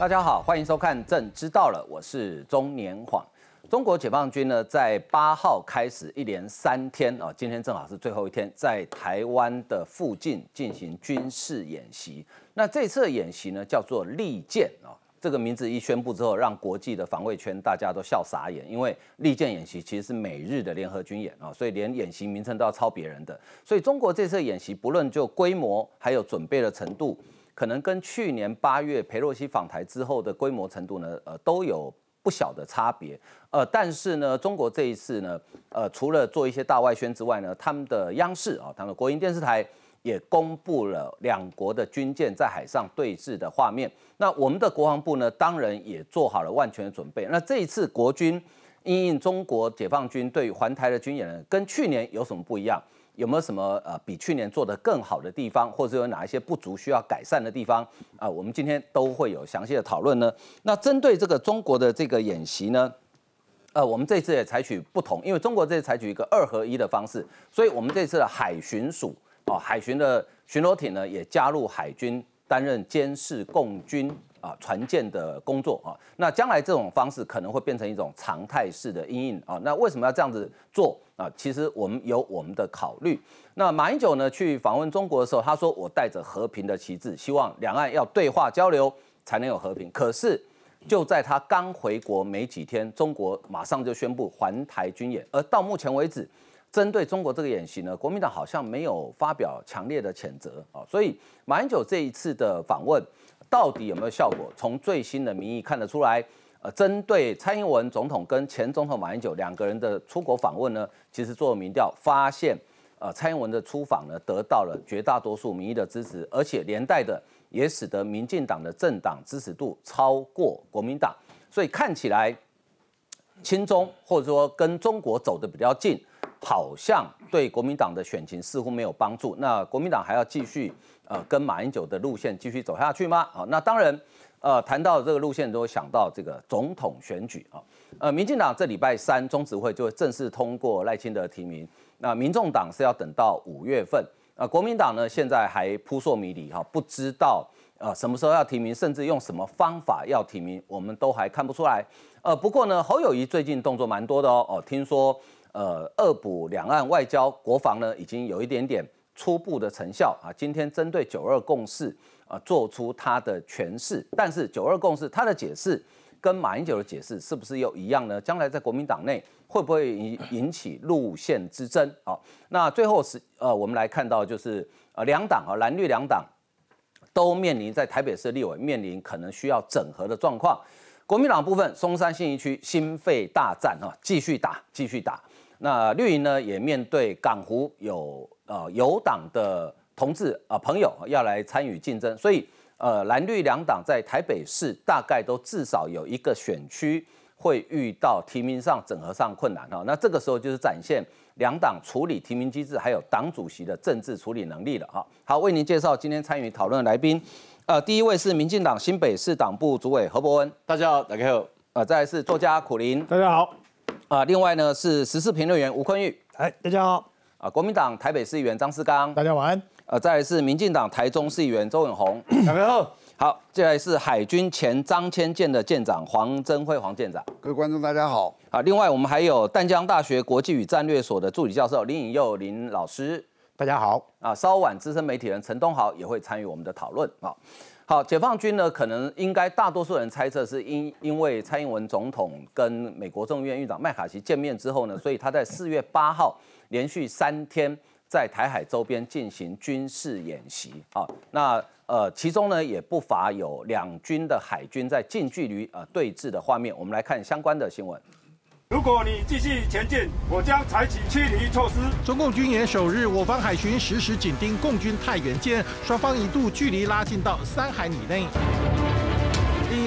大家好，欢迎收看《朕知道了》，我是中年晃。中国解放军呢，在八号开始一连三天啊，今天正好是最后一天，在台湾的附近进行军事演习。那这次演习呢，叫做“利剑”啊，这个名字一宣布之后，让国际的防卫圈大家都笑傻眼，因为“利剑”演习其实是美日的联合军演啊，所以连演习名称都要抄别人的。所以中国这次演习，不论就规模还有准备的程度。可能跟去年八月佩洛西访台之后的规模程度呢，呃，都有不小的差别。呃，但是呢，中国这一次呢，呃，除了做一些大外宣之外呢，他们的央视啊，他们的国营电视台也公布了两国的军舰在海上对峙的画面。那我们的国防部呢，当然也做好了万全的准备。那这一次国军因应中国解放军对环台的军演呢，跟去年有什么不一样？有没有什么呃比去年做的更好的地方，或者有哪一些不足需要改善的地方啊？我们今天都会有详细的讨论呢。那针对这个中国的这个演习呢，呃，我们这次也采取不同，因为中国这次采取一个二合一的方式，所以我们这次的海巡署啊，海巡的巡逻艇呢也加入海军担任监视共军。啊，船舰的工作啊，那将来这种方式可能会变成一种常态式的阴影啊。那为什么要这样子做啊？其实我们有我们的考虑。那马英九呢去访问中国的时候，他说我带着和平的旗帜，希望两岸要对话交流才能有和平。可是就在他刚回国没几天，中国马上就宣布环台军演，而到目前为止，针对中国这个演习呢，国民党好像没有发表强烈的谴责啊。所以马英九这一次的访问。到底有没有效果？从最新的民意看得出来，呃，针对蔡英文总统跟前总统马英九两个人的出国访问呢，其实做了民调，发现，呃，蔡英文的出访呢，得到了绝大多数民意的支持，而且连带的也使得民进党的政党支持度超过国民党，所以看起来亲中或者说跟中国走得比较近，好像对国民党的选情似乎没有帮助。那国民党还要继续。呃，跟马英九的路线继续走下去吗？好，那当然，呃，谈到这个路线，都想到这个总统选举啊。呃，民进党这礼拜三中执会就会正式通过赖清德提名，那民众党是要等到五月份。呃，国民党呢，现在还扑朔迷离哈，不知道呃什么时候要提名，甚至用什么方法要提名，我们都还看不出来。呃，不过呢，侯友谊最近动作蛮多的哦。哦，听说呃，恶补两岸外交、国防呢，已经有一点点。初步的成效啊，今天针对九二共识啊做出他的诠释，但是九二共识他的解释跟马英九的解释是不是又一样呢？将来在国民党内会不会引引起路线之争啊？那最后是呃，我们来看到就是呃两党啊蓝绿两党都面临在台北市立委面临可能需要整合的状况。国民党部分松山信义区心肺大战啊，继续打继续打。那绿营呢也面对港湖有。呃，有党的同志啊朋友要来参与竞争，所以呃蓝绿两党在台北市大概都至少有一个选区会遇到提名上整合上困难哈。那这个时候就是展现两党处理提名机制还有党主席的政治处理能力了哈。好，为您介绍今天参与讨论的来宾，呃，第一位是民进党新北市党部主委何伯文，大家好，大家好。呃，再来是作家苦林，大家好。啊，另外呢是时事评论员吴坤玉，哎，大家好。啊，国民党台北市议员张思刚，大家晚安。呃，再来是民进党台中市议员周永红，大家好。好，接下来是海军前张千舰的舰长黄增辉黄舰长，各位观众大家好。好，另外我们还有淡江大学国际与战略所的助理教授林颖佑林老师，大家好。啊，稍晚资深媒体人陈东豪也会参与我们的讨论。啊，好，解放军呢，可能应该大多数人猜测是因因为蔡英文总统跟美国众议院议长麦卡锡见面之后呢，所以他在四月八号。连续三天在台海周边进行军事演习啊，那呃其中呢也不乏有两军的海军在近距离呃对峙的画面，我们来看相关的新闻。如果你继续前进，我将采取驱离措施。中共军演首日，我方海巡实时紧盯共军太原舰，双方一度距离拉近到三海里内。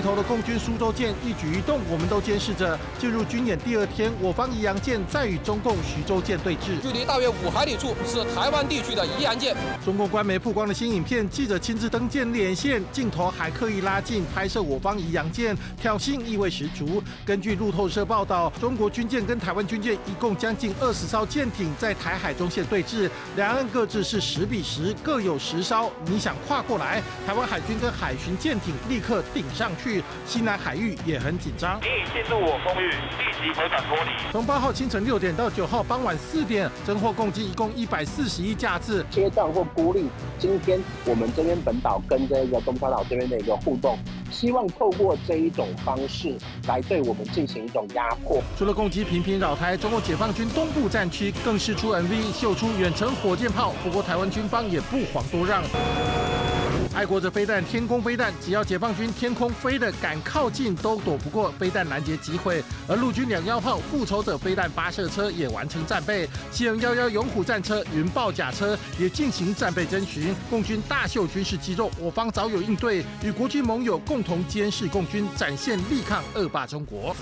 头的共军苏州舰一举一动，我们都监视着。进入军演第二天，我方宜阳舰再与中共徐州舰对峙，距离大约五海里处是台湾地区的宜阳舰。中共官媒曝光的新影片，记者亲自登舰连线，镜头还刻意拉近拍摄我方宜阳舰，挑衅意味十足。根据路透社报道，中国军舰跟台湾军舰一共将近二十艘舰艇在台海中线对峙，两岸各自是十比十，各有十艘。你想跨过来，台湾海军跟海巡舰艇立刻顶上。去去，西南海域也很紧张。你已进入我空域，立即回返脱离。从八号清晨六点到九号傍晚四点，侦获共计一共一百四十一架次。切断或孤立今天我们这边本岛跟这个东沙岛这边的一个互动，希望透过这一种方式来对我们进行一种压迫。除了攻击频频扰台，中国解放军东部战区更是出 MV 秀出远程火箭炮，不过台湾军方也不遑多让。爱国者飞弹、天空飞弹，只要解放军天空飞的敢靠近，都躲不过飞弹拦截机会。而陆军两幺炮复仇者飞弹发射车也完成战备，七零幺幺勇虎战车、云豹甲车也进行战备征询。共军大秀军事肌肉，我方早有应对，与国军盟友共同监视共军，展现力抗恶霸中国。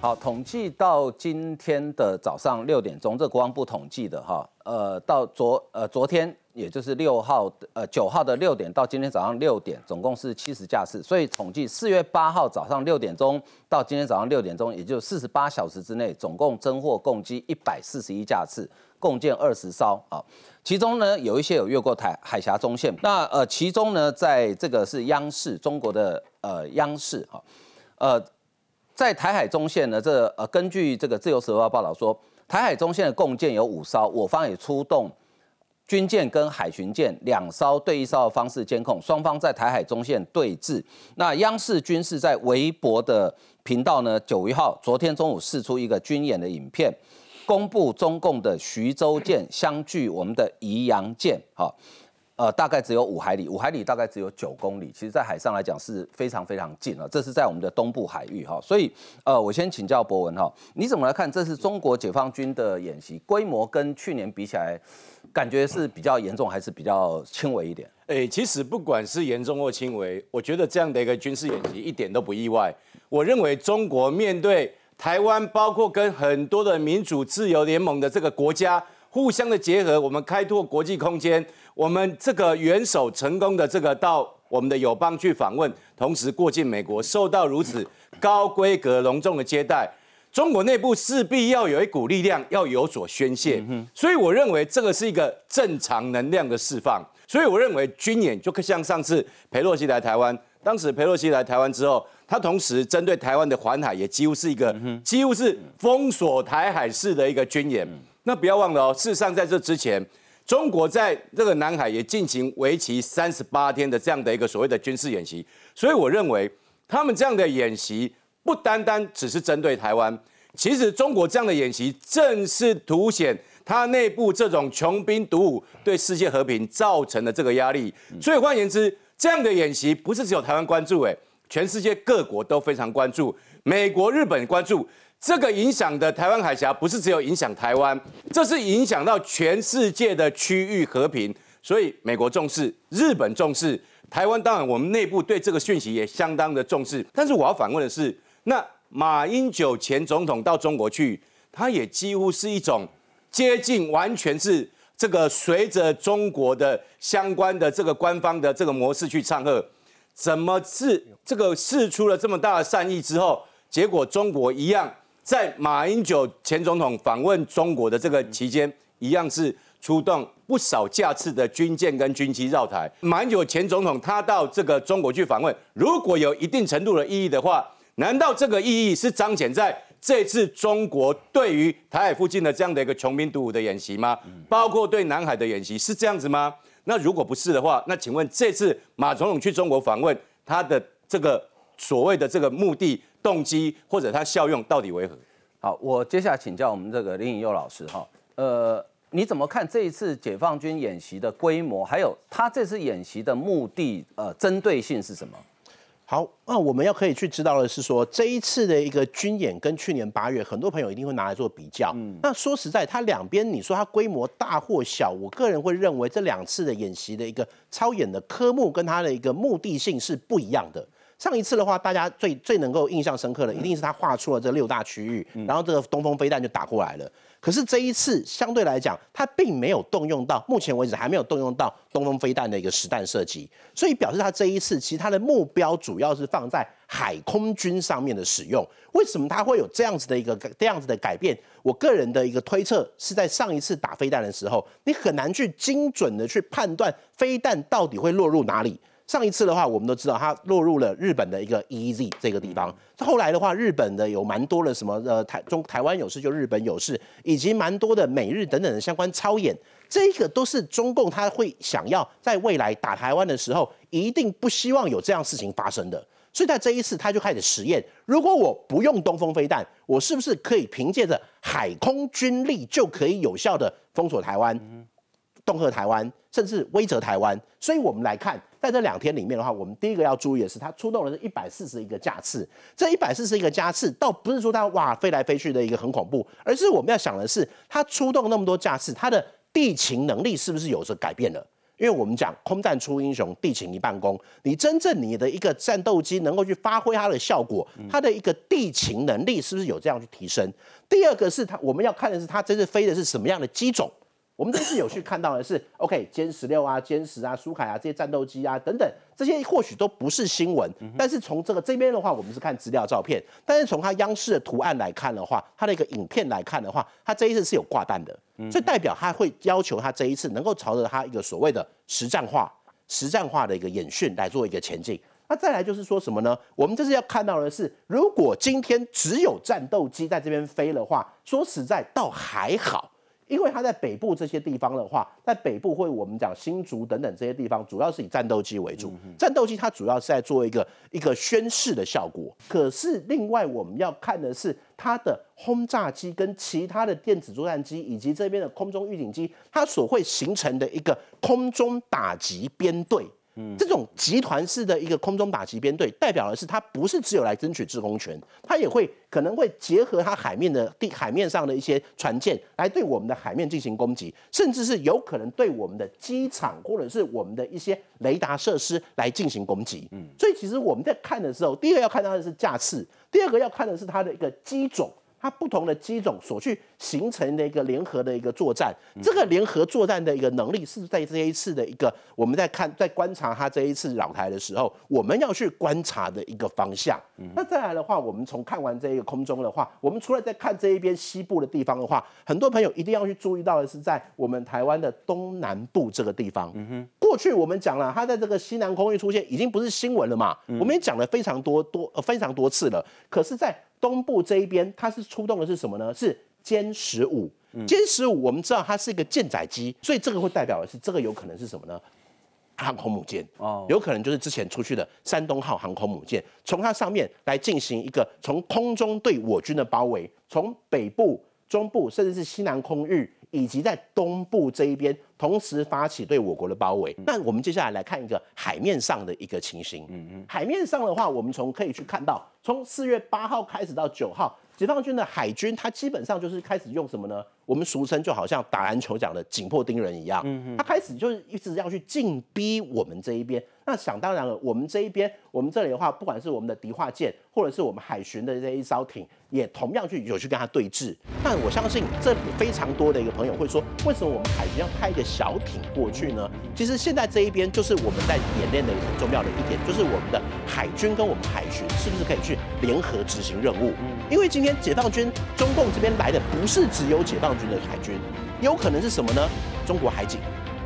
好，统计到今天的早上六点钟，这国防部统计的哈，呃，到昨呃昨天，也就是六号呃九号的六点到今天早上六点，总共是七十架次，所以统计四月八号早上六点钟到今天早上六点钟，也就四十八小时之内，总共增货共计一百四十一架次，共建二十艘啊，其中呢有一些有越过台海峡中线，那呃其中呢在这个是央视中国的呃央视哈，呃。在台海中线呢，这呃，根据这个自由时报报道说，台海中线的共建有五艘，我方也出动军舰跟海巡舰两艘对一艘的方式监控，双方在台海中线对峙。那央视军事在微博的频道呢，九月号昨天中午释出一个军演的影片，公布中共的徐州舰相距我们的宜阳舰，好。呃，大概只有五海里，五海里大概只有九公里，其实，在海上来讲是非常非常近了。这是在我们的东部海域哈，所以，呃，我先请教博文哈，你怎么来看？这是中国解放军的演习规模跟去年比起来，感觉是比较严重还是比较轻微一点？哎，其实不管是严重或轻微，我觉得这样的一个军事演习一点都不意外。我认为中国面对台湾，包括跟很多的民主自由联盟的这个国家互相的结合，我们开拓国际空间。我们这个元首成功的这个到我们的友邦去访问，同时过境美国，受到如此高规格隆重的接待，中国内部势必要有一股力量要有所宣泄，所以我认为这个是一个正常能量的释放。所以我认为军演就像上次佩洛西来台湾，当时佩洛西来台湾之后，他同时针对台湾的环海也几乎是一个几乎是封锁台海式的一个军演。那不要忘了哦，事实上在这之前。中国在这个南海也进行为期三十八天的这样的一个所谓的军事演习，所以我认为他们这样的演习不单单只是针对台湾，其实中国这样的演习正是凸显它内部这种穷兵黩武对世界和平造成的这个压力。所以换言之，这样的演习不是只有台湾关注，诶，全世界各国都非常关注，美国、日本关注。这个影响的台湾海峡不是只有影响台湾，这是影响到全世界的区域和平。所以美国重视，日本重视，台湾当然我们内部对这个讯息也相当的重视。但是我要反问的是，那马英九前总统到中国去，他也几乎是一种接近完全是这个随着中国的相关的这个官方的这个模式去唱和，怎么是这个试出了这么大的善意之后，结果中国一样。在马英九前总统访问中国的这个期间，一样是出动不少架次的军舰跟军机绕台。马英九前总统他到这个中国去访问，如果有一定程度的意义的话，难道这个意义是彰显在这次中国对于台海附近的这样的一个穷兵黩武的演习吗？包括对南海的演习是这样子吗？那如果不是的话，那请问这次马总统去中国访问，他的这个所谓的这个目的？动机或者他效用到底为何？好，我接下来请教我们这个林颖佑老师哈，呃，你怎么看这一次解放军演习的规模，还有他这次演习的目的，呃，针对性是什么？好，那我们要可以去知道的是说，这一次的一个军演跟去年八月，很多朋友一定会拿来做比较。嗯，那说实在，它两边你说它规模大或小，我个人会认为这两次的演习的一个操演的科目跟它的一个目的性是不一样的。上一次的话，大家最最能够印象深刻的，一定是他画出了这六大区域，然后这个东风飞弹就打过来了。可是这一次相对来讲，他并没有动用到，目前为止还没有动用到东风飞弹的一个实弹射击，所以表示他这一次其实他的目标主要是放在海空军上面的使用。为什么它会有这样子的一个这样子的改变？我个人的一个推测是在上一次打飞弹的时候，你很难去精准的去判断飞弹到底会落入哪里。上一次的话，我们都知道它落入了日本的一个 EEZ 这个地方。后来的话，日本的有蛮多的什么呃台中台湾有事就日本有事，以及蛮多的美日等等的相关操演，这个都是中共他会想要在未来打台湾的时候，一定不希望有这样事情发生的。所以在这一次，他就开始实验：如果我不用东风飞弹，我是不是可以凭借着海空军力就可以有效的封锁台湾？恫吓台湾，甚至威慑台湾。所以我们来看，在这两天里面的话，我们第一个要注意的是，它出动了是一百四十一个架次。这一百四十一个架次，倒不是说它哇飞来飞去的一个很恐怖，而是我们要想的是，它出动那么多架次，它的地勤能力是不是有所改变了？因为我们讲空战出英雄，地勤一半功。你真正你的一个战斗机能够去发挥它的效果，它的一个地勤能力是不是有这样去提升？第二个是它，我们要看的是它真正飞的是什么样的机种。我们这次有去看到的是，OK，歼十六啊、歼十啊、苏凯啊这些战斗机啊等等，这些或许都不是新闻，但是从这个这边的话，我们是看资料照片，但是从它央视的图案来看的话，它的一个影片来看的话，它这一次是有挂弹的，所以代表它会要求它这一次能够朝着它一个所谓的实战化、实战化的一个演训来做一个前进。那再来就是说什么呢？我们这次要看到的是，如果今天只有战斗机在这边飞的话，说实在倒还好。因为它在北部这些地方的话，在北部会我们讲新竹等等这些地方，主要是以战斗机为主。战斗机它主要是在做一个一个宣示的效果。可是另外我们要看的是它的轰炸机跟其他的电子作战机以及这边的空中预警机，它所会形成的一个空中打击编队。这种集团式的一个空中打击编队，代表的是它不是只有来争取制空权，它也会可能会结合它海面的地海面上的一些船舰，来对我们的海面进行攻击，甚至是有可能对我们的机场或者是我们的一些雷达设施来进行攻击。嗯，所以其实我们在看的时候，第一个要看到的是架次，第二个要看的是它的一个机种。它不同的机种所去形成的一个联合的一个作战，这个联合作战的一个能力是在这一次的一个我们在看在观察它这一次扰台的时候，我们要去观察的一个方向。那再来的话，我们从看完这一个空中的话，我们除了在看这一边西部的地方的话，很多朋友一定要去注意到的是，在我们台湾的东南部这个地方。嗯哼，过去我们讲了，它在这个西南空域出现已经不是新闻了嘛，我们也讲了非常多多呃非常多次了。可是，在东部这一边，它是出动的是什么呢？是歼十五。歼十五，我们知道它是一个舰载机，所以这个会代表的是，这个有可能是什么呢？航空母舰哦，有可能就是之前出去的山东号航空母舰，从它上面来进行一个从空中对我军的包围，从北部、中部，甚至是西南空域。以及在东部这一边同时发起对我国的包围。那我们接下来来看一个海面上的一个情形。嗯嗯，海面上的话，我们从可以去看到，从四月八号开始到九号，解放军的海军它基本上就是开始用什么呢？我们俗称就好像打篮球讲的紧迫盯人一样。嗯嗯，他开始就是一直要去进逼我们这一边。那想当然了，我们这一边，我们这里的话，不管是我们的敌化舰，或者是我们海巡的这一艘艇，也同样去有去跟他对峙。但我相信，这非常多的一个朋友会说，为什么我们海巡要派一个小艇过去呢？其实现在这一边就是我们在演练的很重要的一点，就是我们的海军跟我们海巡是不是可以去联合执行任务？因为今天解放军中共这边来的不是只有解放军的海军，有可能是什么呢？中国海警。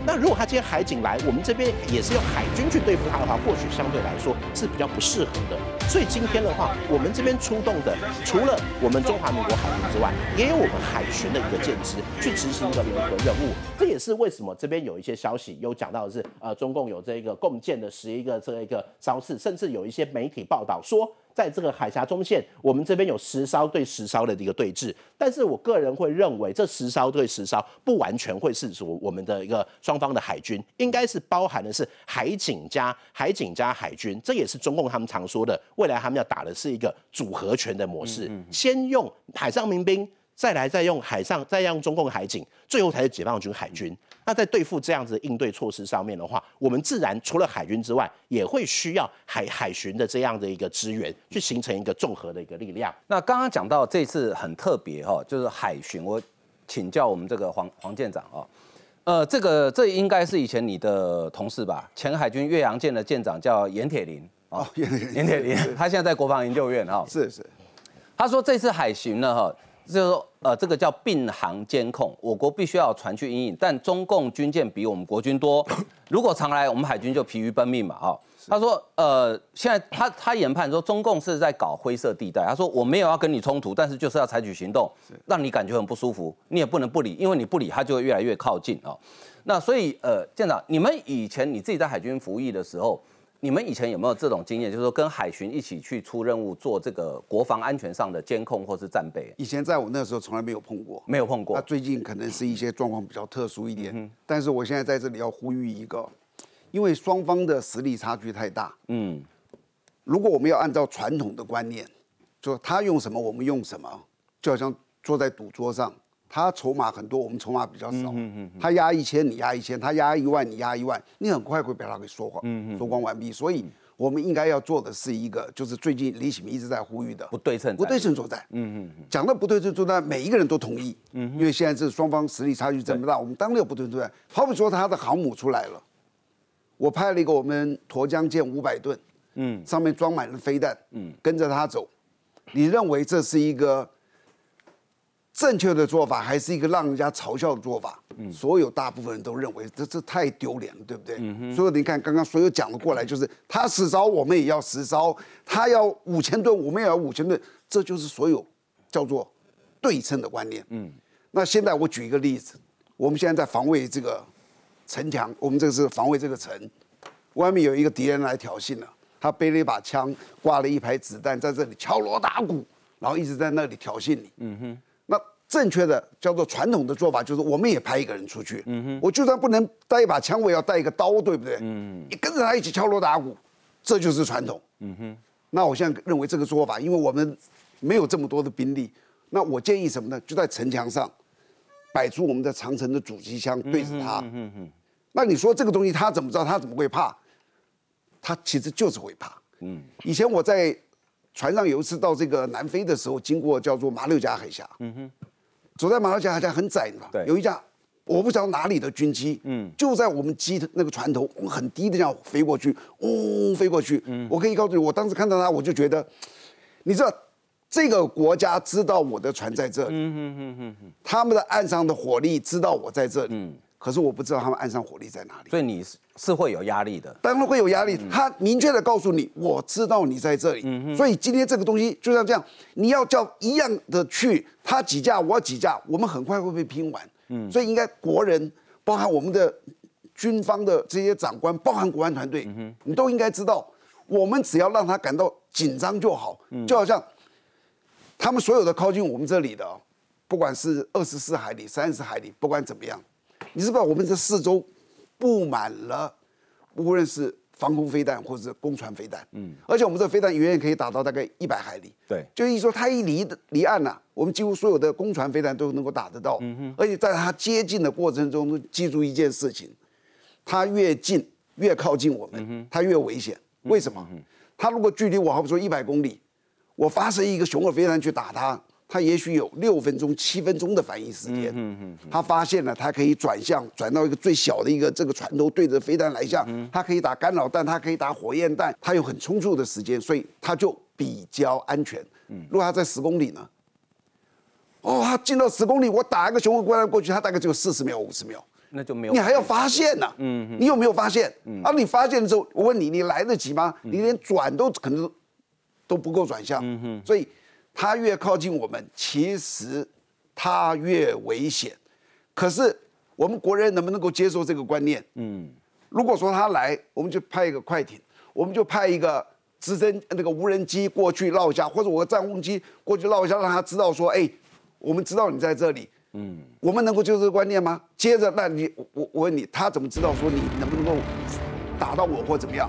那如果他今天海警来，我们这边也是用海军去对付他的话，或许相对来说是比较不适合的。所以今天的话，我们这边出动的，除了我们中华民国海军之外，也有我们海巡的一个舰只去执行一个联合任务。这也是为什么这边有一些消息有讲到是，呃，中共有这个共建的十一个这一个招式，甚至有一些媒体报道说。在这个海峡中线，我们这边有实烧对实烧的一个对峙，但是我个人会认为，这实烧对实烧不完全会是说我们的一个双方的海军，应该是包含的是海警加海警加海军，这也是中共他们常说的，未来他们要打的是一个组合拳的模式，先用海上民兵。再来，再用海上，再用中共海警，最后才是解放军海军。那在对付这样子的应对措施上面的话，我们自然除了海军之外，也会需要海海巡的这样的一个支援，去形成一个综合的一个力量。那刚刚讲到这次很特别哈，就是海巡，我请教我们这个黄黄舰长啊，呃，这个这应该是以前你的同事吧？前海军岳阳舰的舰长叫严铁林哦，严严铁林，他现在在国防研究院哈。是是，他说这次海巡呢哈。就是说，呃，这个叫并行监控，我国必须要有船去阴影，但中共军舰比我们国军多，如果常来，我们海军就疲于奔命嘛，哈、他说，呃，现在他他研判说中共是在搞灰色地带，他说我没有要跟你冲突，但是就是要采取行动，让你感觉很不舒服，你也不能不理，因为你不理，他就会越来越靠近哦。那所以，呃，舰长，你们以前你自己在海军服役的时候，你们以前有没有这种经验，就是说跟海巡一起去出任务，做这个国防安全上的监控或是战备？以前在我那时候从来没有碰过，没有碰过。那最近可能是一些状况比较特殊一点，但是我现在在这里要呼吁一个，因为双方的实力差距太大，嗯，如果我们要按照传统的观念，就他用什么我们用什么，就好像坐在赌桌上，他筹码很多，我们筹码比较少，他压一千你压一千，他压一万你压一万，你很快会被他给说光，说光完毕。所以我们应该要做的是一个，就是最近李启明一直在呼吁的不对称不对称作战。嗯嗯，讲到不对称作战，每一个人都同意。嗯，因为现在这双方实力差距这么大，我们当然有不对称作战。好比说他的航母出来了，我派了一个我们沱江舰五百吨，嗯，上面装满了飞弹，嗯，跟着他走。你认为这是一个正确的做法，还是一个让人家嘲笑的做法？嗯，所有大部分人都认为这这太丢脸了，对不对？嗯所以你看，刚刚所有讲的过来，就是他十招，我们也要十招；他要五千吨，我们也要五千吨，这就是所有叫做对称的观念。嗯，那现在我举一个例子，我们现在在防卫这个城墙，我们这个是防卫这个城，外面有一个敌人来挑衅了，他背了一把枪，挂了一排子弹，在这里敲锣打鼓，然后一直在那里挑衅你。嗯哼，那正确的叫做传统的做法就是，我们也派一个人出去。我就算不能带一把枪，我也要带一个刀，对不对？嗯，你跟着他一起敲锣打鼓，这就是传统。嗯哼，那我现在认为这个做法，因为我们没有这么多的兵力，那我建议什么呢？就在城墙上摆出我们的长城的主机枪对着他。嗯哼。那你说这个东西他怎么知道？他怎么会怕？他其实就是会怕。嗯，以前我在船上有一次到这个南非的时候，经过叫做马六甲海峡。嗯哼，走在马六甲海峡很窄嘛，对。有一架我不知道哪里的军机，嗯，就在我们机的那个船头很低的这样飞过去，嗡、飞过去。嗯，我可以告诉你，我当时看到它，我就觉得，你知道。这个国家知道我的船在这里，他们的岸上的火力知道我在这里，可是我不知道他们岸上火力在哪里。所以你是是会有压力的。当然会有压力。他明确的告诉你，我知道你在这里，所以今天这个东西就像这样，你要叫一样的去，他几架，我几架，我们很快会被拼完。嗯所以应该国人，包含我们的军方的这些长官，包含国安团队，你都应该知道，我们只要让他感到紧张就好，就好像他们所有的靠近我们这里的哦，不管是二十四海里、三十海里，不管怎么样，你知不知道我们这四周布满了，无论是防空飞弹或者是攻船飞弹，嗯，而且我们这飞弹远远可以打到大概一百海里，对。就意思说它一离离岸呐、我们几乎所有的攻船飞弹都能够打得到，嗯哼，而且在它接近的过程中，记住一件事情，它越近越靠近我们，它越危险。为什么？它如果距离我好比说一百公里，我发射一个熊二飞弹去打它，它也许有六分钟、七分钟的反应时间。嗯嗯，他发现了，他可以转向，转到一个最小的一个这个船头，对着飞弹来向。他可以打干扰弹，他可以打火焰弹，他有很充足的时间，所以他就比较安全。如果他在十公里呢？哦，他进到十公里，我打一个熊二飞弹过去，他大概只有四十秒、五十秒。那就没有。你还要发现呢、嗯，你有没有发现？啊，你发现的时候，我问你，你来得及吗？你连转都可能都不够转向。嗯哼，所以它越靠近我们，其实它越危险。可是我们国人能不能够接受这个观念？嗯，如果说他来，我们就派一个快艇，我们就派一个直升那个无人机过去绕一下，或者我的战轰机过去绕一下，让他知道说，哎，我们知道你在这里。嗯，我们能够接受这个观念吗？接着，那你我我我问你，他怎么知道说你能不能够打到我或怎么样？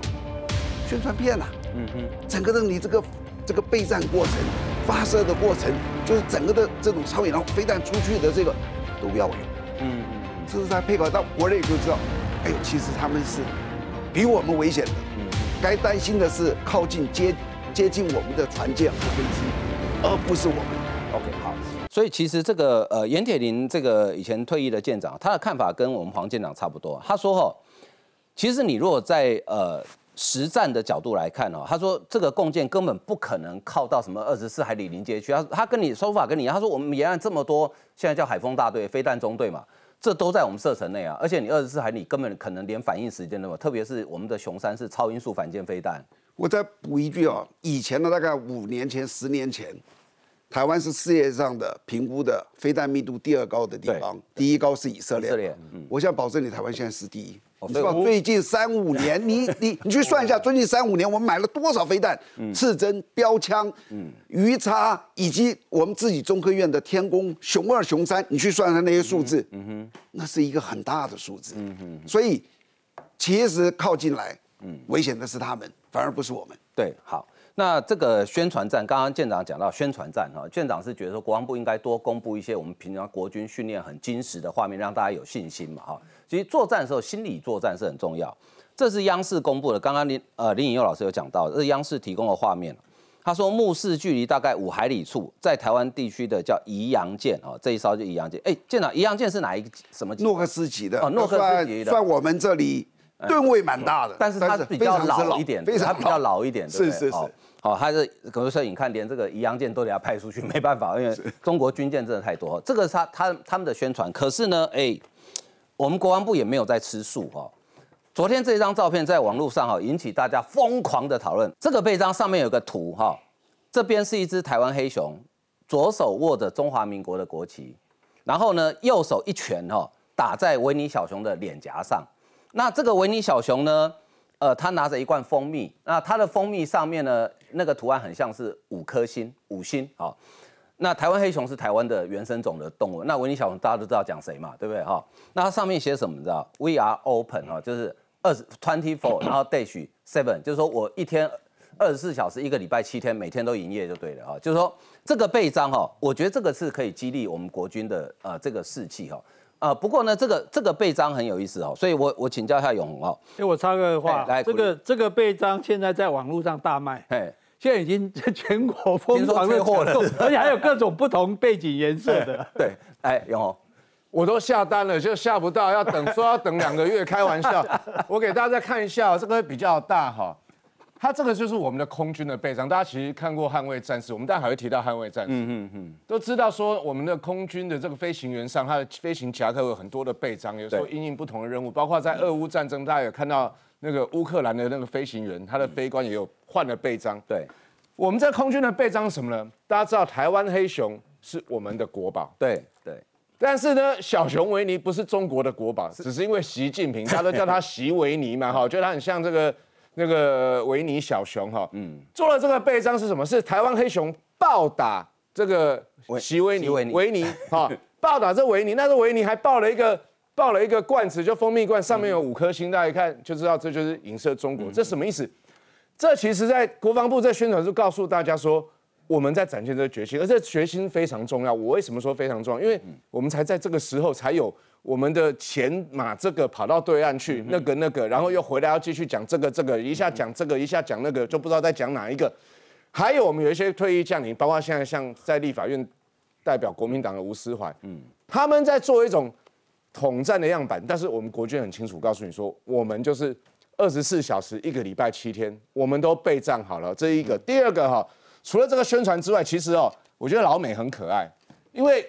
宣传片啊，嗯哼，整个的你这个这个备战过程、发射的过程，就是整个的这种超远然后飞弹出去的这个都要有，嗯嗯，这是在配合到国内就知道，哎呦，其实他们是比我们危险的，嗯，该担心的是靠近接接近我们的船舰和飞机，而不是我们。OK，好。所以其实这个呃，严铁林这个以前退役的舰长，他的看法跟我们黄舰长差不多。他说哈，其实你如果在呃实战的角度来看哦，他说这个共建根本不可能靠到什么二十四海里临街区，他他跟你说法跟你一样，他说我们沿岸这么多，现在叫海风大队、飞弹中队嘛，这都在我们射程内啊，而且你二十四海里根本可能连反应时间都没有，特别是我们的雄三是超音速反舰飞弹，我再补一句哦，以前的大概五年前、十年前，台湾是世界上的评估的飞弹密度第二高的地方，第一高是以色列。以色列嗯我想保证你，台湾现在是第一。我道最近三五年，你你你去算一下，最近三五年我们买了多少飞弹、刺针、标枪、鱼叉，以及我们自己中科院的天宫熊二、熊三，你去算算那些数字，那是一个很大的数字。所以其实靠近来，危险的是他们，反而不是我们。对，好，那这个宣传战，刚刚舰长讲到宣传战哈，舰长是觉得说国防部应该多公布一些我们平常国军训练很精实的画面，让大家有信心嘛哈。其实作战的时候，心理作战是很重要。这是央视公布的，刚刚林呃林颖佑老师有讲到，这是央视提供的画面。他说，目视距离大概五海里处，在台湾地区的叫宜阳舰哦，这一艘就宜阳舰。哎，舰长，宜阳舰是哪一个什么级？诺克斯级的哦诺克斯级的算算我们这里吨位蛮大的，但是它比较老一点，非常它比较老一点，对不对是是是好，好，它是可能说你看，连这个宜阳舰都得要派出去，没办法，因为中国军舰真的太多。这个是他他他们的宣传，可是呢，哎，我们国防部也没有在吃素哈。昨天这张照片在网络上哈引起大家疯狂的讨论。这个背章上面有个图哈，这边是一只台湾黑熊，左手握着中华民国的国旗，然后呢右手一拳哈打在维尼小熊的脸颊上。那这个维尼小熊呢，呃，他拿着一罐蜂蜜，那它的蜂蜜上面呢，那个图案很像是五颗星，五星好。那台湾黑熊是台湾的原生种的动物，那维尼小熊大家都知道讲谁嘛，对不对哈？那它上面写什么？你知道？We are open 哈，就是二十 twenty four，然后 dash seven，就是说我一天二十四小时，一个礼拜七天，每天都营业就对了哈。就是说这个背章哈，我觉得这个是可以激励我们国军的呃这个士气哈。呃，不过呢，这个这个背章很有意思哦，所以我我请教一下永红哦，因为我插个话哎来，这个这个背章现在在网络上大卖，嘿，现在已经 全国疯狂的货了 而且还有各种不同背景颜色的。对，哎，永红，我都下单了，就下不到，要等说要等两个月，开玩笑。我给大家再看一下，这个比较大哈，它这个就是我们的空军的背章。大家其实看过《捍卫战士》，我们待会还会提到《捍卫战士》。嗯嗯嗯，都知道说我们的空军的这个飞行员上，他的飞行夹克有很多的背章，有时候因应不同的任务，包括在俄乌战争，大家有看到那个乌克兰的那个飞行员，他的飞官也有换了背章。对我们在空军的背章是什么呢？大家知道台湾黑熊是我们的国宝。对对，但是呢，小熊维尼不是中国的国宝，只是因为习近平，大家都叫他习维尼嘛，哈，觉得他很像这个那个维尼小熊哈。嗯，做了这个背章是什么？是台湾黑熊暴打这个习维尼，习维尼维尼哈，暴打这维尼，那这维尼还抱了一个抱了一个罐子，就蜂蜜罐，上面有五颗星，大家一看就知道这就是影射中国，这什么意思？这其实，在国防部在宣传是告诉大家说，我们在展现这个决心，而这决心非常重要。我为什么说非常重要？因为我们才在这个时候才有我们的前马这个跑到对岸去，那个那个，然后又回来要继续讲这个这个，一下讲这个，一下讲那个，就不知道在讲哪一个。还有我们有一些退役将领，包括现在像在立法院代表国民党的吴思怀，嗯，他们在做一种统战的样板，但是我们国军很清楚告诉你说，我们就是二十四小时一个礼拜七天，我们都备战好了。这一个，第二个哈，除了这个宣传之外，其实哦，我觉得老美很可爱，因为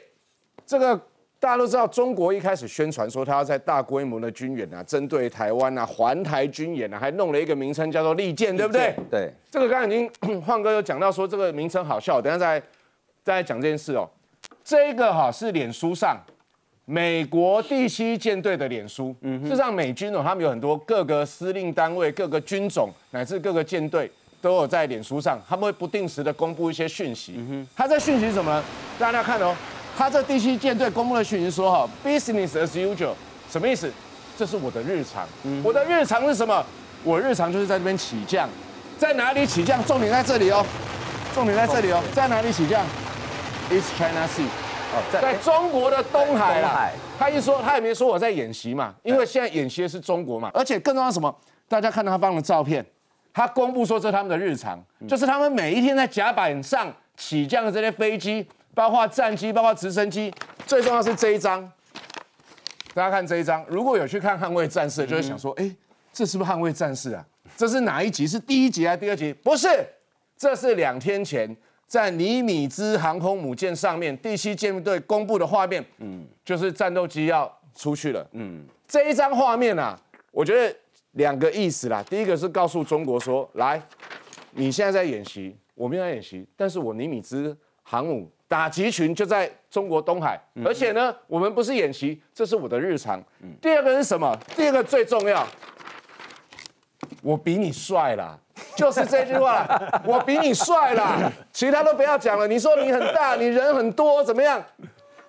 这个大家都知道，中国一开始宣传说他要在大规模的军演啊，针对台湾啊，环台军演啊，还弄了一个名称叫做利剑，对不对？对，这个刚刚已经焕哥有讲到说这个名称好笑，等下再再讲这件事哦。这个哈是脸书上美国第七舰队的脸书，事实上美军哦，他们有很多各个司令单位、各个军种乃至各个舰队都有在脸书上，他们会不定时的公布一些讯息。他在讯息是什么呢？大家看哦，他这第七舰队公布的讯息说哈，business as usual，什么意思？这是我的日常，我的日常是什么？我日常就是在这边起降，在哪里起降？重点在这里哦，重点在这里哦，在哪里起降？East China Sea。哦，在中国的东海啦海，他一说他也没说我在演习嘛，因为现在演习的是中国嘛，而且更重要什么？大家看到他放的照片，他公布说这是他们的日常，就是他们每一天在甲板上起降的这些飞机，包括战机，包括直升机，最重要是这一张，大家看这一张，如果有去看《捍卫战士》，就会想说，哎，这是不是《捍卫战士》啊？这是哪一集？是第一集还是第二集？不是，这是两天前在尼米兹航空母舰上面第七舰队公布的画面。嗯，就是战斗机要出去了。嗯，这一张画面啊，我觉得两个意思啦。第一个是告诉中国说，来，你现在在演习，我们在演习，但是我尼米兹航母打击群就在中国东海，而且呢，我们不是演习，这是我的日常。第二个是什么？第二个最重要，我比你帅啦，就是这句话啦，我比你帅啦，其他都不要讲了。你说你很大，你人很多，怎么样？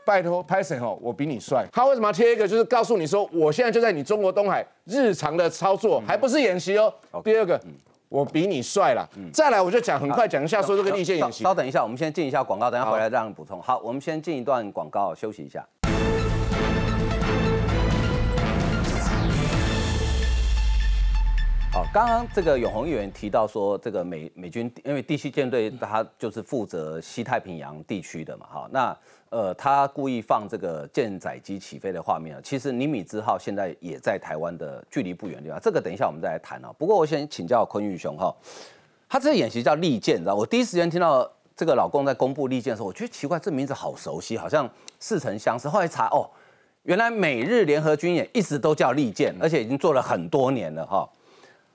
拜托，拍谁哦？我比你帅。他为什么要贴一个？就是告诉你说，我现在就在你中国东海日常的操作，还不是演习哦。第二个，我比你帅啦。再来，我就讲很快讲一下说这个立宪演习。稍等一下，我们先进一下广告，等下回来让补充。好，我们先进一段广告，休息一下。刚刚这个永红议员提到说，这个美美军因为第七舰队它就是负责西太平洋地区的嘛，哈，那呃他故意放这个舰载机起飞的画面啊，其实尼米兹号现在也在台湾的距离不远地方，这个等一下我们再来谈啊。不过我先请教坤玉雄哈，他这个演习叫利剑，你知道？我第一时间听到这个老公在公布利剑的时候，我觉得奇怪，这名字好熟悉，好像似曾相识。后来查哦，原来美日联合军演一直都叫利剑，而且已经做了很多年了哈。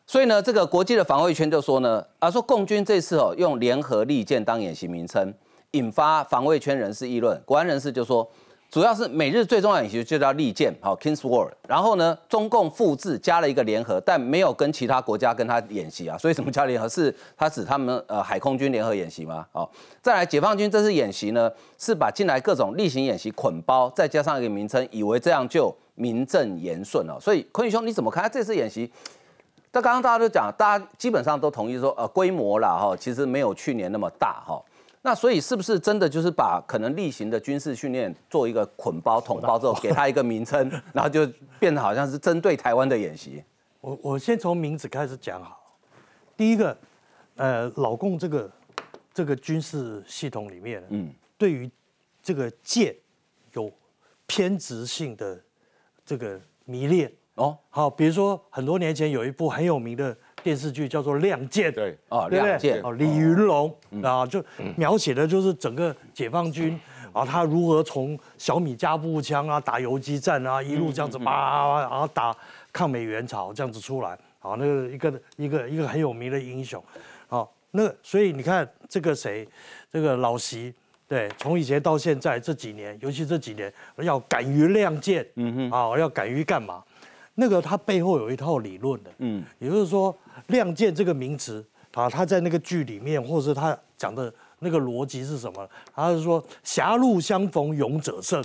所以呢，这个国际的防卫圈就说呢，啊，说共军这次哦用联合利剑当演习名称，引发防卫圈人士议论。国安人士就说，主要是美日最重要演习就叫利剑，好 King's War。然后呢，中共复制加了一个联合，但没有跟其他国家跟他演习啊。所以什么叫联合？是他指他们呃海空军联合演习吗？好，再来解放军这次演习呢，是把进来各种例行演习捆包，再加上一个名称，以为这样就名正言顺了。所以坤宇兄你怎么看？这次演习？但刚刚大家都讲，大家基本上都同意说，呃，规模啦，哈，其实没有去年那么大，哈。那所以是不是真的就是把可能例行的军事训练做一个捆包统包之后，给他一个名称，然后就变得好像是针对台湾的演习？我我先从名字开始讲好。第一个，呃，老共这个这个军事系统里面，嗯，对于这个剑有偏执性的这个迷恋。哦，好，比如说很多年前有一部很有名的电视剧叫做《亮剑》，对，哦，《亮剑》，哦，李云龙啊，就描写的就是整个解放军啊，他如何从小米加步枪啊，打游击战啊，一路这样子叭，然后打抗美援朝这样子出来，好，那个一个一个一个很有名的英雄，好，那所以你看这个谁，这个老习，对，从以前到现在这几年，尤其这几年要敢于亮剑，嗯哼，啊，要敢于干嘛？那个它背后有一套理论的，嗯，也就是说“亮剑”这个名词啊，它在那个剧里面，或者是他讲的那个逻辑是什么？他是说“狭路相逢勇者胜”，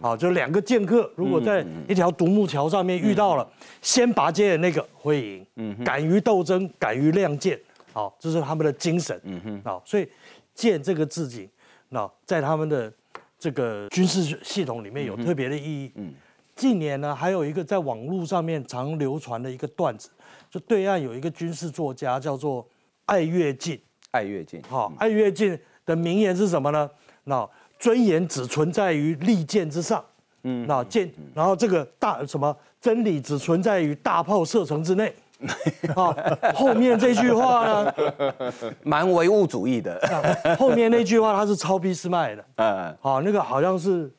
啊，就两个剑客如果在一条独木桥上面遇到了，先拔剑的那个会赢，嗯，敢于斗争，敢于亮剑，好，这是他们的精神，嗯哼，啊，所以“剑”这个字景，那在他们的这个军事系统里面有特别的意义，嗯。近年呢，还有一个在网络上面常流传的一个段子，就对岸有一个军事作家叫做艾跃进。艾跃进，好，艾跃进的名言是什么呢？那尊严只存在于利剑之上。嗯，那剑，然后这个大什么真理只存在于大炮射程之内。好，后面这句话呢，蛮唯物主义的。后面那句话他是抄俾斯麦的。嗯，好，那个好像是。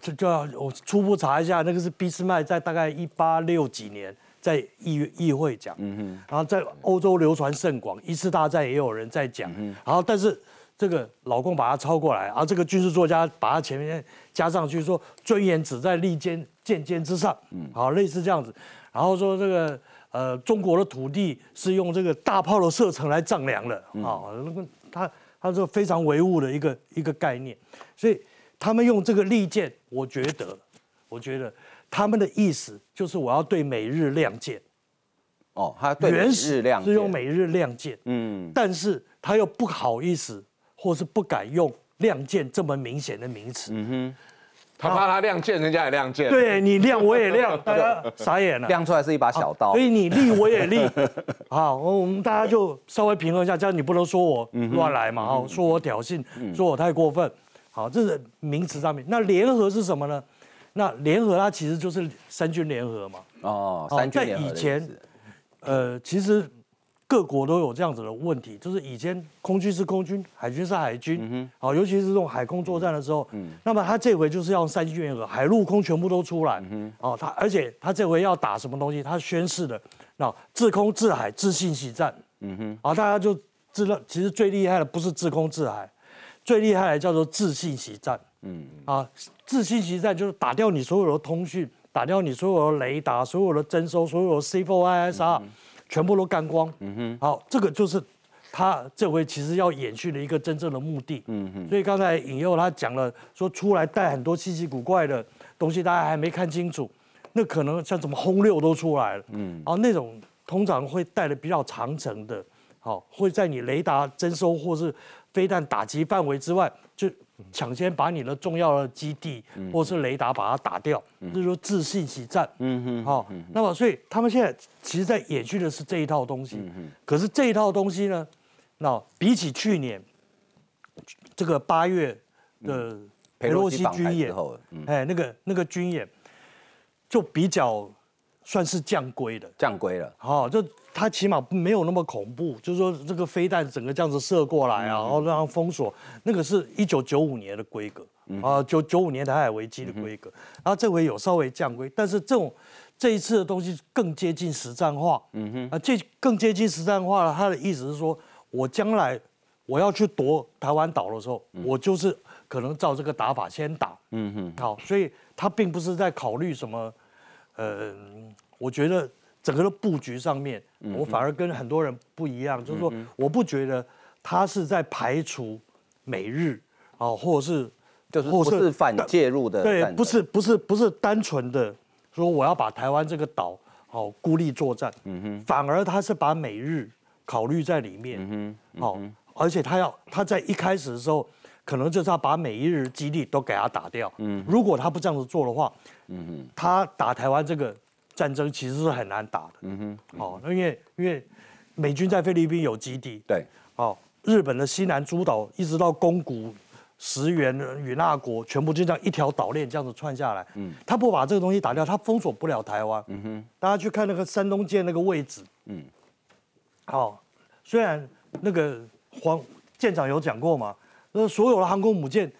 这就要我初步查一下，那个是俾斯麦在大概一八六几年在议议会讲，嗯哼，然后在欧洲流传甚广，一次大战也有人在讲，然后但是这个老公把它抄过来，啊这个军事作家把它前面加上去说尊严只在利剑剑尖之上，嗯，好类似这样子，然后说这个呃中国的土地是用这个大炮的射程来丈量的，啊，那个他他这个非常唯物的一个一个概念，所以。他们用这个利剑，我觉得，我觉得他们的意思就是我要对美日亮剑。哦，他对美日亮是用美日亮剑，嗯，但是他又不好意思，或是不敢用亮剑这么明显的名词。嗯哼，他怕他亮剑，人家也亮剑。对你亮我也亮，大家傻眼了。亮出来是一把小刀，所以你立我也立。好，我们大家就稍微平衡一下，这样你不能说我乱来嘛，哈，说我挑衅，说我太过分。好，这是名词上面。那联合是什么呢？那联合它其实就是三军联合嘛。哦，三军联合。在以前，呃，其实各国都有这样子的问题，就是以前空军是空军，海军是海军，好、尤其是这种海空作战的时候，嗯那么他这回就是要三军联合，海陆空全部都出来，哦，他而且他这回要打什么东西，他宣誓的，那自空制海自信息战，嗯哼，啊，大家就知道，其实最厉害的不是自空制海，最厉害的叫做自信息战，嗯，啊，自信息战就是打掉你所有的通讯，打掉你所有的雷达、所有的征收、所有的 C4 ISR，、全部都干光。嗯哼，好，这个就是他这回其实要延续的一个真正的目的。嗯哼，所以刚才引诱他讲了，说出来带很多稀奇古怪的东西，大家还没看清楚，那可能像什么轰六都出来了。嗯，然后那种通常会带的比较长程的，好、会在你雷达征收或是飞弹打击范围之外，就抢先把你的重要的基地或是雷达把它打掉，这就是自信息战。嗯哼，好、那么所以他们现在其实在延续的是这一套东西，可是这一套东西呢，那比起去年这个八月的佩佩洛洛西军演哎，那个那个军演就比较算是降规的。降规了。好、就它起码没有那么恐怖，就是说这个飞弹整个这样子射过来啊，然后让它封锁，那个是一九九五年的规格。啊，九九五年台海危机的规格，然后这回有稍微降规，但是这种这一次的东西更接近实战化，嗯哼，啊，这更接近实战化了，他的意思是说，我将来我要去夺台湾岛的时候，我就是可能照这个打法先打，嗯哼，好，所以他并不是在考虑什么，呃，我觉得整个的布局上面，我反而跟很多人不一样，就是说，我不觉得他是在排除美日啊，或者是就是或不是反介入的对不是不是不是单纯的说我要把台湾这个岛哦孤立作战，反而他是把美日考虑在里面，嗯哦，而且他要他在一开始的时候，可能就是要把每一日基地都给他打掉，嗯。如果他不这样子做的话，他打台湾这个战争其实是很难打的，嗯哼，哦，因为因为美军在菲律宾有基地，对，哦，日本的西南诸岛一直到宫古、石原、与那国，全部就这样一条岛链这样子串下来。嗯，他不把这个东西打掉，他封锁不了台湾。嗯哼，大家去看那个山东舰那个位置。嗯，好、虽然那个黄舰长有讲过嘛，那所有的航空母舰。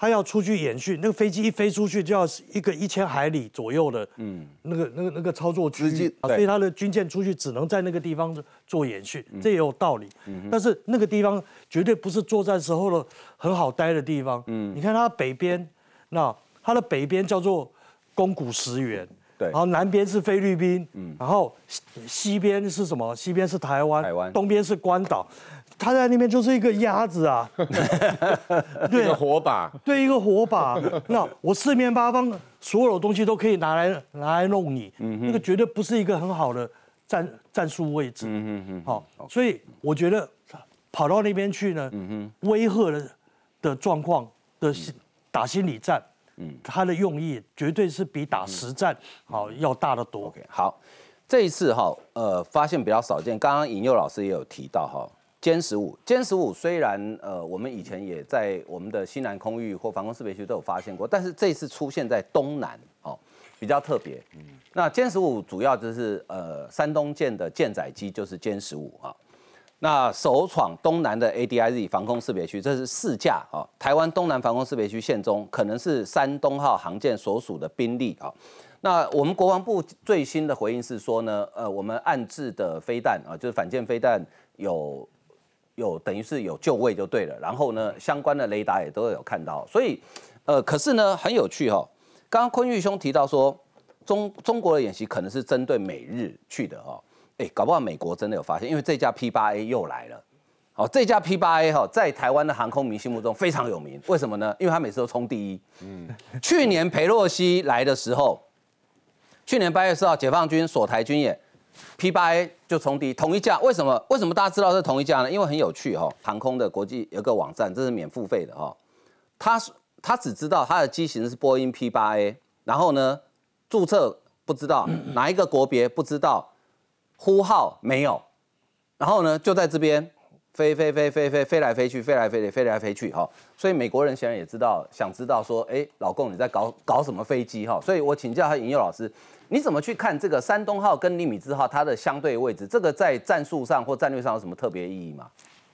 他要出去演训，那个飞机一飞出去就要一个一千海里左右的，嗯，那个那个那个操作区域，啊所以他的军舰出去只能在那个地方做演训，这也有道理。但是那个地方绝对不是作战时候的很好待的地方。嗯，你看它北边，那它的北边叫做宫古石原，对。然后南边是菲律宾，嗯，然后西西边是什么？西边是台湾，台湾。东边是关岛，他在那边就是一个鸭子啊，对，一个火把，对一个火把，那我四面八方所有的东西都可以拿来拿来弄你，那个绝对不是一个很好的战战术位置。嗯嗯嗯好，所以我觉得跑到那边去呢，威吓的的状况的心打心理战，嗯，他的用意绝对是比打实战好要大得多。好，这一次哈，呃，发现比较少见。刚刚尹佑老师也有提到哈，歼十五，歼十五虽然呃，我们以前也在我们的西南空域或防空识别区都有发现过，但是这次出现在东南哦，比较特别。嗯那歼十五主要就是呃，山东舰的舰载机就是歼十五啊。那首闯东南的 ADIZ 防空识别区，这是四架啊，台湾东南防空识别区线中可能是山东号航舰所属的兵力啊。那我们国防部最新的回应是说呢，呃，我们暗制的飞弹啊，就是反舰飞弹有有等于是有就位就对了，然后呢，相关的雷达也都有看到，所以呃，可是呢很有趣哈、刚刚坤玉兄提到说，中中国的演习可能是针对美日去的哦、哎，搞不好美国真的有发现，因为这架 P 八 A 又来了。哦，这架 P 八 A 哈，在台湾的航空迷心目中非常有名，为什么呢？因为他每次都冲第一。嗯，去年裴洛西来的时候，去年八月四号解放军锁台军演，P 八 A 就冲第一，同一架。为什么？为什么大家知道是同一架呢？因为很有趣哈、航空的国际有个网站，这是免付费的哈、他他只知道他的机型是波音 P 八 A，然后呢，注册不知道哪一个国别不知道，呼号没有，然后呢就在这边飞飞飞飞飞飞来飞去，飞来飞去，飞来飞去哈。所以美国人显然也知道，想知道说，哎，老公你在搞搞什么飞机哈？所以我请教他尹佑老师，你怎么去看这个山东号跟尼米兹号它的相对位置？这个在战术上或战略上有什么特别意义吗？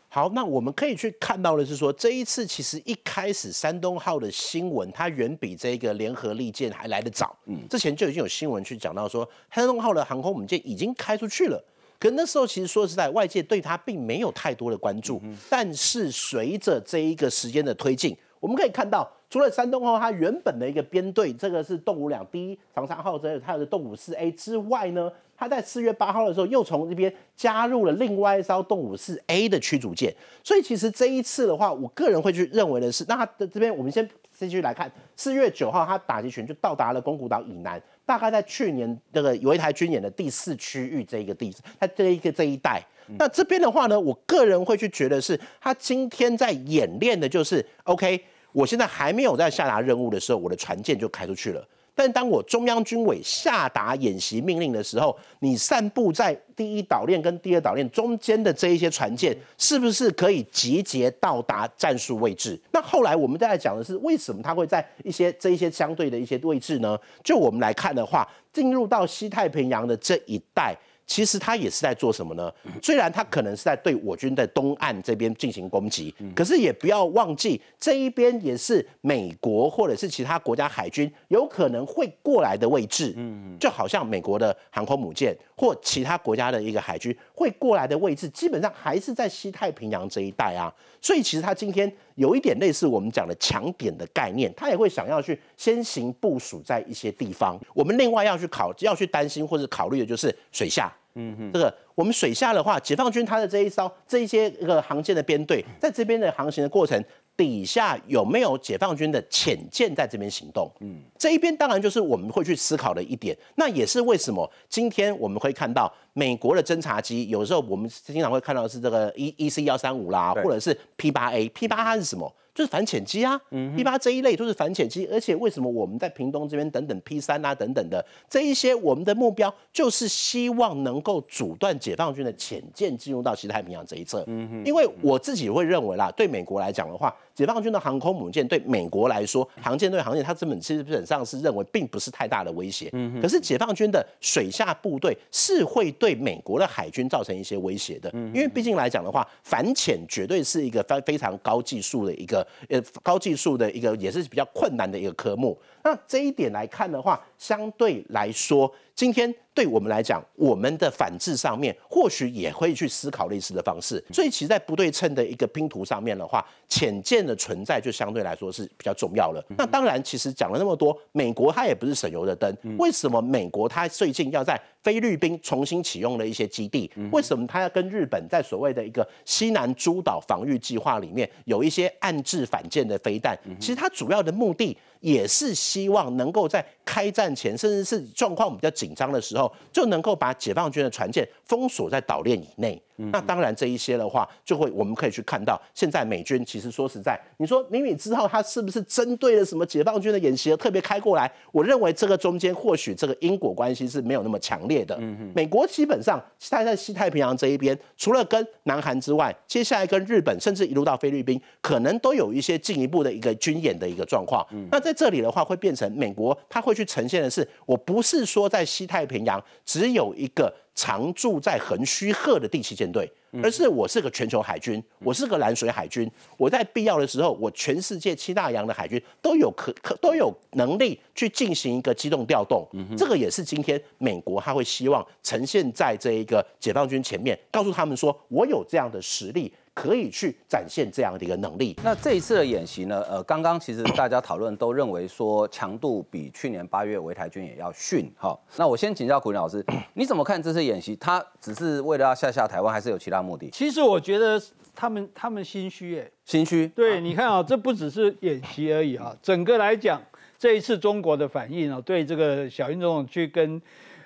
好，那我们可以去看到的是说，这一次其实一开始山东号的新闻，它远比这个联合利剑还来得早。嗯，之前就已经有新闻去讲到说，山东号的航空母舰已经开出去了。可那时候其实说实在，外界对它并没有太多的关注。但是随着这一个时间的推进，我们可以看到，除了山东号它原本的一个编队，这个是动五两 D 长沙号，这还有动五四 A 之外呢。它在四月八号的时候，又从这边加入了另外一艘动五四 A 的驱逐舰，所以其实这一次的话，我个人会去认为的是，那它的这边我们先继续来看，四月九号它打击群就到达了宫古岛以南，大概在去年这个有一台军演的第四区域这一个地址，它这一个这一带，那这边的话呢，我个人会去觉得是，他今天在演练的就是 OK，我现在还没有在下达任务的时候，我的船舰就开出去了。但当我中央军委下达演习命令的时候，你散布在第一岛链跟第二岛链中间的这一些船舰，是不是可以集结到达战术位置？那后来我们再来讲的是，为什么它会在一些这一些相对的一些位置呢？就我们来看的话，进入到西太平洋的这一带。其实他也是在做什么呢？虽然他可能是在对我军的东岸这边进行攻击，可是也不要忘记这一边也是美国或者是其他国家海军有可能会过来的位置。嗯，就好像美国的航空母舰或其他国家的一个海军会过来的位置，基本上还是在西太平洋这一带啊。所以其实他今天有一点类似我们讲的强点的概念，他也会想要去先行部署在一些地方。我们另外要去考要去担心或者考虑的就是水下。嗯哼，这个我们水下的话，解放军它的这一艘这一些一个航舰的编队，在这边的航行的过程底下有没有解放军的潜舰在这边行动？嗯，这一边当然就是我们会去思考的一点。那也是为什么今天我们会看到美国的侦察机，有时候我们经常会看到是这个 E E C 幺三五啦，或者是 P 八 A P 八它是什么？就是反潜机啊嗯，P 八这一类都是反潜机，而且为什么我们在屏东这边等等 P 三啊等等的这一些，我们的目标就是希望能够阻断解放军的潜舰进入到西太平洋这一侧。嗯哼，因为我自己会认为啦，对美国来讲的话，解放军的航空母舰对美国来说，航舰对航舰，它根本基本上是认为并不是太大的威胁。嗯哼，可是解放军的水下部队是会对美国的海军造成一些威胁的。嗯，因为毕竟来讲的话，反潜绝对是一个非非常高技术的一个。呃，高技术的一个也是比较困难的一个科目。那这一点来看的话，相对来说，今天对我们来讲，我们的反制上面或许也会去思考类似的方式。所以，其实，在不对称的一个拼图上面的话，浅见的存在就相对来说是比较重要了。那当然，其实讲了那么多，美国它也不是省油的灯。为什么美国它最近要在菲律宾重新启用了一些基地？为什么它要跟日本在所谓的一个西南诸岛防御计划里面有一些暗制反舰的飞弹？其实它主要的目的。也是希望能够在开战前，甚至是状况比较紧张的时候，就能够把解放军的船舰封锁在岛链以内。那当然，这一些的话，就会我们可以去看到，现在美军其实说实在，你说尼米兹号它是不是针对了什么解放军的演习而特别开过来？我认为这个中间或许这个因果关系是没有那么强烈的。美国基本上它在西太平洋这一边，除了跟南韩之外，接下来跟日本，甚至一路到菲律宾，可能都有一些进一步的一个军演的一个状况。那在这里的话，会变成美国它会去呈现的是，我不是说在西太平洋只有一个。常驻在横须贺的第七舰队，而是我是个全球海军，我是个蓝水海军。我在必要的时候，我全世界七大洋的海军都有可可都有能力去进行一个机动调动。这个也是今天美国他会希望呈现在这一个解放军前面，告诉他们说我有这样的实力。可以去展现这样的一个能力。那这一次的演习呢？呃，刚刚其实大家讨论都认为说强度比去年八月围台军也要逊。哈，那我先请教古林老师，你怎么看这次演习？他只是为了要吓吓台湾，还是有其他目的？其实我觉得他们他们心虚，哎，心虚。对，你看啊，这不只是演习而已啊，整个来讲，这一次中国的反应啊，对这个小英总统去跟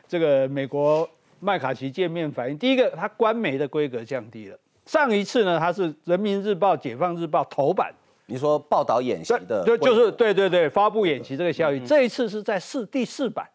这个美国麦卡锡见面反应，第一个，他官媒的规格降低了。上一次呢，它是《人民日报》《解放日报》头版，你说报道演习的，对，就是对对对，发布演习这个消息。这一次是在四第四版，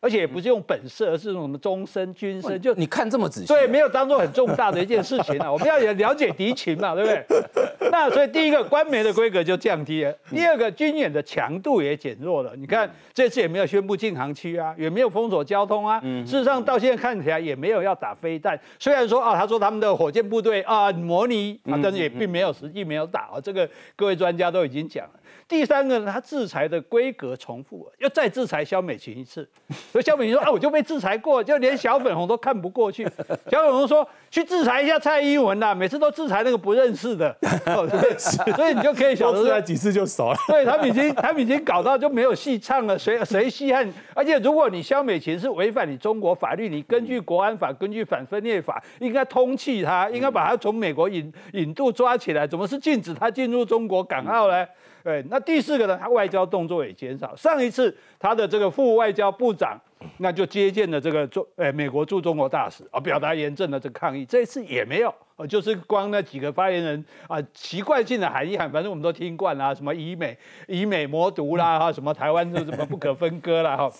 而且也不是用本色，而是用什么终身、军身，就你看这么仔细，对，没有当做很重大的一件事情啊。我们要也了解敌情嘛，对不对？那所以第一个官媒的规格就降低了，第二个军演的强度也减弱了。你看这次也没有宣布禁航区啊，也没有封锁交通啊。事实上到现在看起来也没有要打飞弹。虽然说啊，他说他们的火箭部队啊模拟啊，但是也并没有实际没有打啊。这个各位专家都已经讲了。第三个呢，他制裁的规格重复了，要再制裁肖美琴一次。所以肖美琴说啊，我就被制裁过，就连小粉红都看不过去。小粉红说去制裁一下蔡英文啦，每次都制裁那个不认识的。所以你就可以想制裁几次就熟了。对他们已经他们已经搞到就没有戏唱了，谁谁稀罕？而且如果你肖美琴是违反你中国法律，你根据国安法、根据反分裂法，应该通缉他，应该把他从美国引引渡抓起来，怎么是禁止他进入中国港澳呢？对，那第四个呢？他外交动作也减少。上一次他的这个副外交部长，那就接见了这个中，诶，美国驻中国大使，啊，表达严正的这个抗议。这次也没有，呃，就是光那几个发言人啊，习惯性的喊一喊，反正我们都听惯了，什么以美以美谋独啦，哈，什么台湾就什么不可分割啦，哈。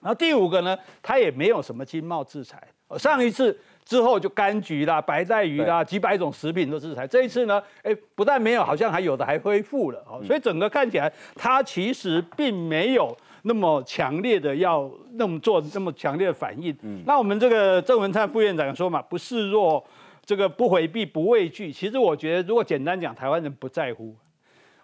然后第五个呢，他也没有什么经贸制裁。上一次。之后就柑橘啦、白带鱼啦，几百种食品都制裁。这一次呢，哎，不但没有，好像还有的还恢复了哦。所以整个看起来，它其实并没有那么强烈的要那么做那么强烈的反应。那我们这个郑文灿副院长说嘛，不示弱，这个不回避、不畏惧。其实我觉得，如果简单讲，台湾人不在乎。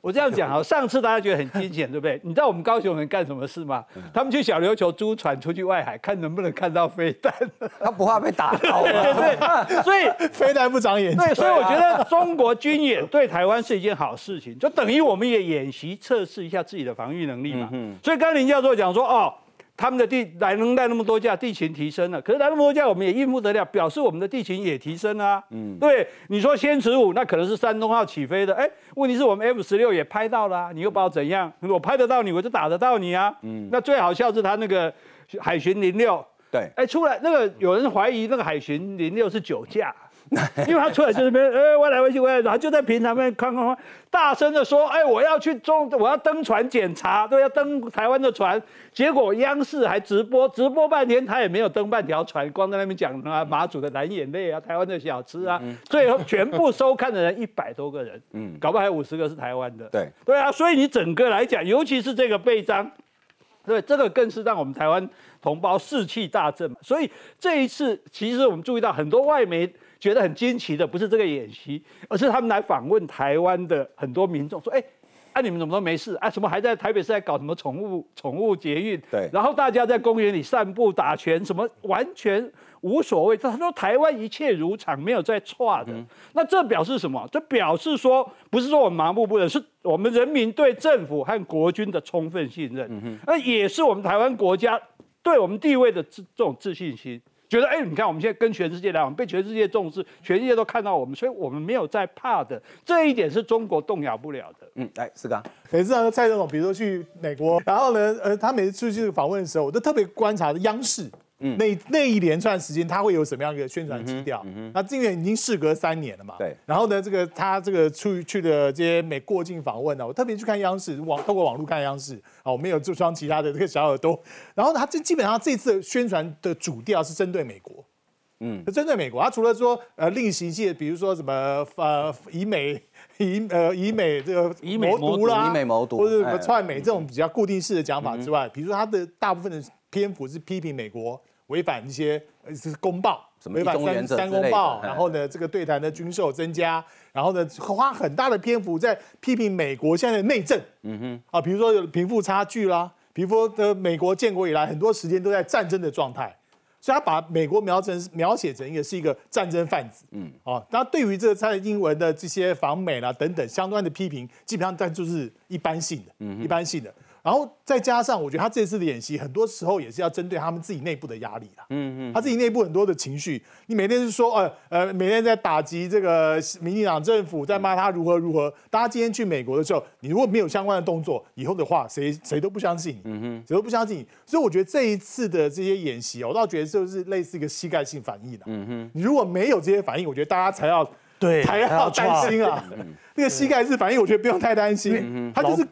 我这样讲啊，上次大家觉得很惊险，对不对？你知道我们高雄人干什么事吗？他们去小琉球租船出去外海，看能不能看到飞弹。他不怕被打到吗 对，所以飞弹不长眼睛。对，所以我觉得中国军演对台湾是一件好事情，就等于我们也演习测试一下自己的防御能力嘛。所以刚林教授讲说，哦。他们的地来能带那么多架，地勤提升了，可是来那么多架，我们也应付得了，表示我们的地勤也提升啊。嗯，对，你说歼十五那可能是山东号起飞的，哎，问题是我们 F 十六也拍到了，你又把我怎样？我拍得到你，我就打得到你啊。嗯，那最好笑是他那个海巡零六，对，哎，出来那个有人怀疑那个海巡零六是酒驾。因为他出来就是边，哎，歪来歪去歪来，然后就在平台面哐哐哐大声的说，哎，我要去中，我要登船检查，对，要登台湾的船。结果央视还直播，直播半天，他也没有登半条船，光在那边讲啊，马祖的蓝眼泪啊，台湾的小吃啊，最后全部收看的人一百多个人，嗯，搞不好还有五十个是台湾的，对，对啊，所以你整个来讲，尤其是这个背章，对，这个更是让我们台湾同胞士气大振嘛。所以这一次，其实我们注意到很多外媒。觉得很惊奇的不是这个演习，而是他们来访问台湾的很多民众说：“哎，啊你们怎么都没事？啊什么还在台北市在搞什么宠物宠物捷运？对，然后大家在公园里散步打拳，什么完全无所谓。他说台湾一切如常，没有在错的。那这表示什么？这表示说不是说我们盲目不仁，是我们人民对政府和国军的充分信任。那也是我们台湾国家对我们地位的这这种自信心。”觉得哎，你看我们现在跟全世界来往，被全世界重视，全世界都看到我们，所以我们没有在怕的。这一点是中国动摇不了的。嗯，来四刚，每次蔡总统，比如说去美国，然后呢，呃，他每次出去访问的时候，我都特别观察央视。那那一连串时间，他会有什么样一个宣传基调？那今年已经事隔三年了嘛？对。然后呢，这个他这个出去的这些美过境访问呢，我特别去看央视网，透过网络看央视啊，我没有做双其他的这个小耳朵。然后他这基本上这次宣传的主调是针对美国，嗯，针对美国。他除了说呃另行界，比如说什么呃以美以呃以美这个以美谋独啦，以美谋独，或者什么串美这种比较固定式的讲法之外，比如说他的大部分的篇幅是批评美国。违反一些是公报，违反三三公报，然后呢，这个对谈的军售增加，然后呢，花很大的篇幅在批评美国现在的内政，嗯哼，啊，比如说有贫富差距啦，比如说的美国建国以来很多时间都在战争的状态，所以他把美国描成描写成一个是一个战争贩子，嗯，啊，那对于这个蔡英文的这些访美啦等等相关的批评，基本上但就是一般性的，嗯，一般性的。然后再加上，我觉得他这次的演习，很多时候也是要针对他们自己内部的压力啦。嗯嗯，他自己内部很多的情绪，你每天是说，呃呃，每天在打击这个民进党政府，在骂他如何如何。大家今天去美国的时候，你如果没有相关的动作，以后的话，谁谁都不相信你。嗯哼，谁都不相信你。所以我觉得这一次的这些演习，我倒觉得就是类似一个膝盖性反应的。嗯哼，你如果没有这些反应，我觉得大家才要对才要担心啊。那个膝盖式反应，我觉得不用太担心。他就是。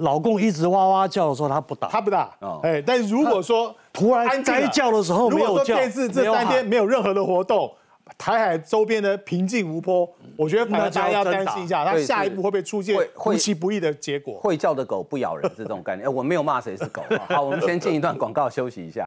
老公一直哇哇叫的时候，他不打，他不打。哦哎，但是如果说突然该叫的时候如果说没有叫这次这没有喊三天没有任何的活动，台海周边的平静无波，我觉得反而大家要担心一下，他下一步会不会出现出其不意的结果？会叫的狗不咬人是这种概念。哎我没有骂谁是狗。好，我们先进一段广告休息一下。